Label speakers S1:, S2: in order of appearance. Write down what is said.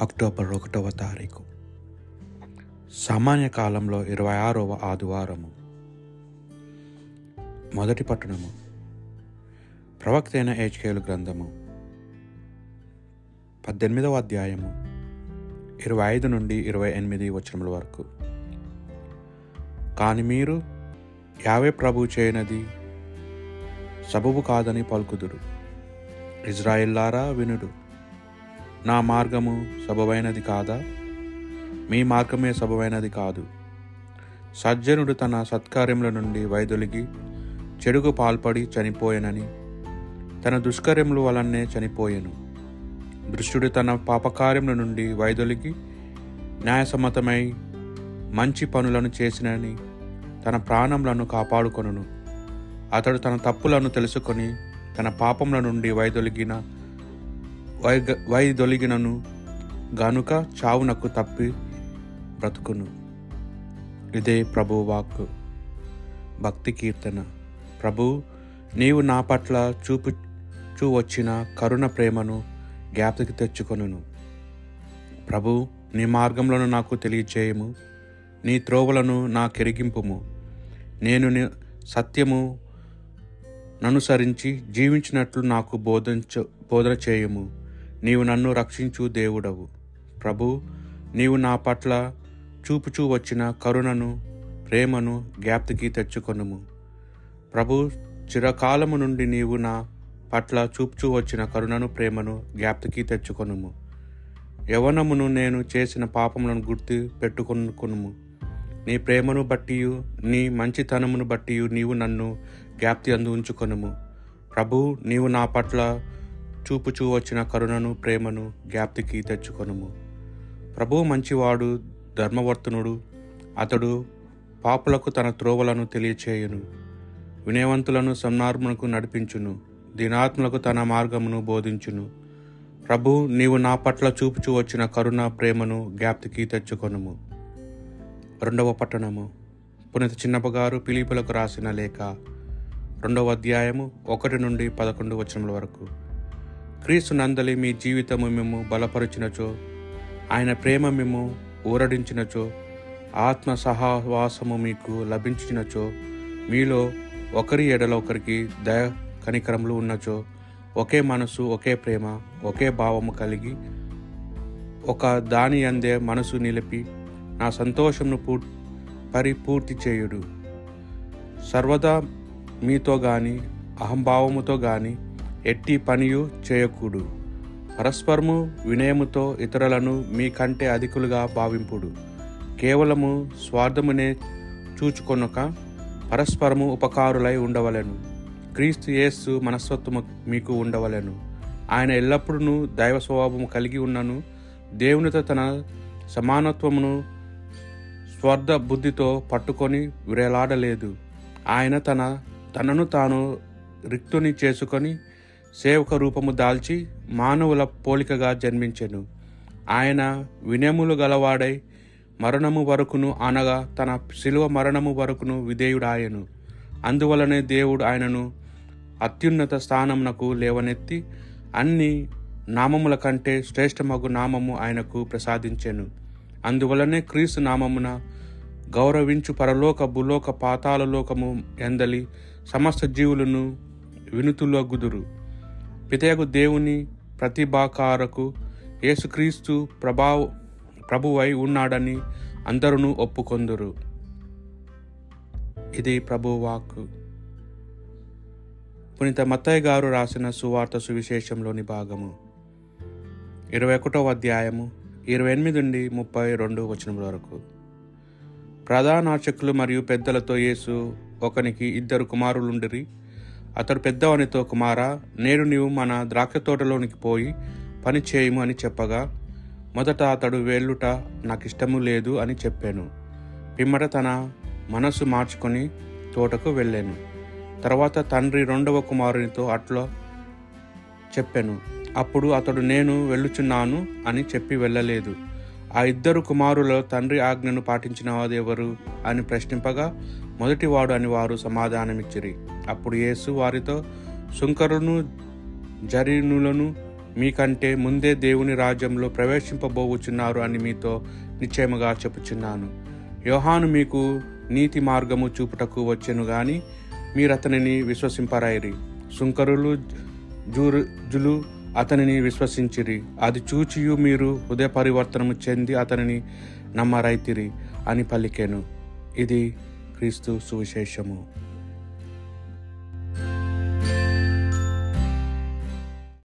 S1: October ఒకటవ తారీఖు. సామాన్య కాలంలో ఇరవై ఆరవ ఆదివారము. మొదటి పట్టణము. ప్రవక్త అయిన ఏజ్కేలు గ్రంథము. పద్దెనిమిదవ అధ్యాయము. ఇరవై ఐదు నుండి ఇరవై ఎనిమిది వచనముల వరకు. కాని మీరు యావే ప్రభు చేయనది సబబు కాదని పలుకుదురు. ఇజ్రాయిల్లారా వినుడు. నా మార్గము సబవైనది కాదా? మీ మార్గమే సబవైనది కాదు. సజ్జనుడు తన సత్కార్యముల నుండి వైదొలిగి చెడుకు పాల్పడి చనిపోయానని తన దుష్కర్యముల వలనే చనిపోయాను. దృష్టుడు తన పాపకార్యముల నుండి వైదొలిగి న్యాయసమ్మతమై మంచి పనులను చేసినని తన ప్రాణములను కాపాడుకొనును. అతడు తన తప్పులను తెలుసుకొని తన పాపముల నుండి వైదొలిగిన వైగ వైదొలిగినను గనుక చావునకు తప్పి బ్రతుకును. ఇదే ప్రభు వాక్ భక్తి కీర్తన. ప్రభు నీవు నా పట్ల చూపు చూ వచ్చిన కరుణ ప్రేమను జ్ఞాపకి తెచ్చుకొనును. ప్రభు నీ మార్గంలోను నాకు తెలియచేయము. నీ త్రోవలను నా కెరిగింపుము. నేను సత్యము ననుసరించి జీవించినట్లు నాకు బోధించ బోధన చేయము. నీవు నన్ను రక్షించు దేవుడవు. ప్రభు నీవు నా పట్ల చూపుచూ వచ్చిన కరుణను ప్రేమను జ్ఞాప్తికి తెచ్చుకొనుము. ప్రభు చిరకాలము నుండి నీవు నా పట్ల చూపుచూ వచ్చిన కరుణను ప్రేమను జ్ఞాప్తికి తెచ్చుకొనుము. యవనమును నేను చేసిన పాపములను గుర్తు పెట్టుకొనుకునుము. నీ ప్రేమను బట్టి నీ మంచితనమును బట్టి నీవు నన్ను జ్ఞాప్తి అందు ఉంచుకొనుము. ప్రభు నీవు నా పట్ల చూపుచూ వచ్చిన కరుణను ప్రేమను జ్ఞాప్తికి తెచ్చుకొనుము. ప్రభు మంచివాడు ధర్మవర్తనుడు అతడు పాపులకు తన త్రోవలను తెలియచేయును. వినయవంతులను సన్నార్మునకు నడిపించును. దినాత్మలకు తన మార్గమును బోధించును. ప్రభు నీవు నా పట్ల చూపుచూ వచ్చిన కరుణ ప్రేమను జ్ఞాప్తికి తెచ్చుకొనుము. రెండవ పట్టణము. పునీత చిన్నప్పగారు పిలిపులకు రాసిన లేఖ రెండవ అధ్యాయము ఒకటి నుండి పదకొండు వచనముల వరకు. క్రీస్తు నందలి మీ జీవితము మేము బలపరిచినచో ఆయన ప్రేమ మేము ఊరడించినచో ఆత్మ సహవాసము మీకు లభించినచో మీలో ఒకరి ఎడల ఒకరికి దయ కనికరములు ఉన్నచో ఒకే మనసు ఒకే ప్రేమ ఒకే భావము కలిగి ఒక దాని అందే మనసు నిలిపి నా సంతోషమును పూ పరిపూర్తి చేయుడు. సర్వదా మీతో కానీ అహంభావముతో కానీ ఎట్టి పనియు చేయకూడు. పరస్పరము వినయముతో ఇతరులను మీకంటే అధికులుగా భావింపుడు. కేవలము స్వార్థమునే చూచుకొనక పరస్పరము ఉపకారులై ఉండవలెను. క్రీస్తు యేస్సు మనస్తత్వము మీకు ఉండవలెను. ఆయన ఎల్లప్పుడూ దైవ స్వభావము కలిగి ఉన్నను. దేవునితో తన సమానత్వమును స్వార్థ బుద్ధితో పట్టుకొని విరేలాడలేదు. ఆయన తన తనను తాను రిక్తుని చేసుకొని సేవక రూపము దాల్చి మానవుల పోలికగా జన్మించెను. ఆయన వినయములు గలవాడై మరణము వరకును అనగా తన శిలువ మరణము వరకును విధేయుడాయను. అందువలనే దేవుడు ఆయనను అత్యున్నత స్థానమునకు లేవనెత్తి అన్ని నామముల కంటే శ్రేష్టమగు నామము ఆయనకు ప్రసాదించెను. అందువలనే క్రీస్తు నామమున గౌరవించు పరలోక భూలోక పాతాలలోకము ఎందలి సమస్త జీవులను వినుతులగుదురు. పితయగు దేవుని ప్రతిభాకారకు యేసుక్రీస్తు ప్రభావ ప్రభువై ఉన్నాడని అందరూ ఒప్పుకొందురు. ఇది ప్రభువాక్ పునీత మత్తయ్య గారు రాసిన సువార్త సువిశేషంలోని భాగము. ఇరవై ఒకటవ అధ్యాయము ఇరవై ఎనిమిది నుండి ముప్పై రెండు వచనం వరకు. ప్రధానార్చకులు మరియు పెద్దలతో యేసు ఒకనికి ఇద్దరు కుమారులుండిరి. అతడు పెద్దవానితో కుమారా నేడు నీవు మన ద్రాక్ష తోటలోనికి పోయి పని చేయము అని చెప్పగా మొదట అతడు వేళ్ళుట నాకు ఇష్టము లేదు అని చెప్పాను. పిమ్మట తన మనసు మార్చుకొని తోటకు వెళ్ళాను. తర్వాత తండ్రి రెండవ కుమారునితో అట్లా చెప్పాను. అప్పుడు అతడు నేను వెళ్ళుచున్నాను అని చెప్పి వెళ్ళలేదు. ఆ ఇద్దరు కుమారుల తండ్రి ఆజ్ఞను పాటించిన వాదెవరు అని ప్రశ్నింపగా మొదటివాడు అని వారు సమాధానమిచ్చిరి. అప్పుడు యేసు వారితో శుంకరును జరీనులను మీకంటే ముందే దేవుని రాజ్యంలో ప్రవేశింపబోగుచున్నారు అని మీతో నిశ్చయముగా చెప్పుచున్నాను. యోహాను మీకు నీతి మార్గము చూపుటకు వచ్చెను గాని మీరతనిని విశ్వసింపరైరి శుంకరులు జూరు జులు అతనిని విశ్వసించిరి. అది చూచియు మీరు హృదయ పరివర్తనము చెంది అతనిని నమ్మరైతిరి అని పలికెను. ఇది క్రీస్తు సువిశేషము.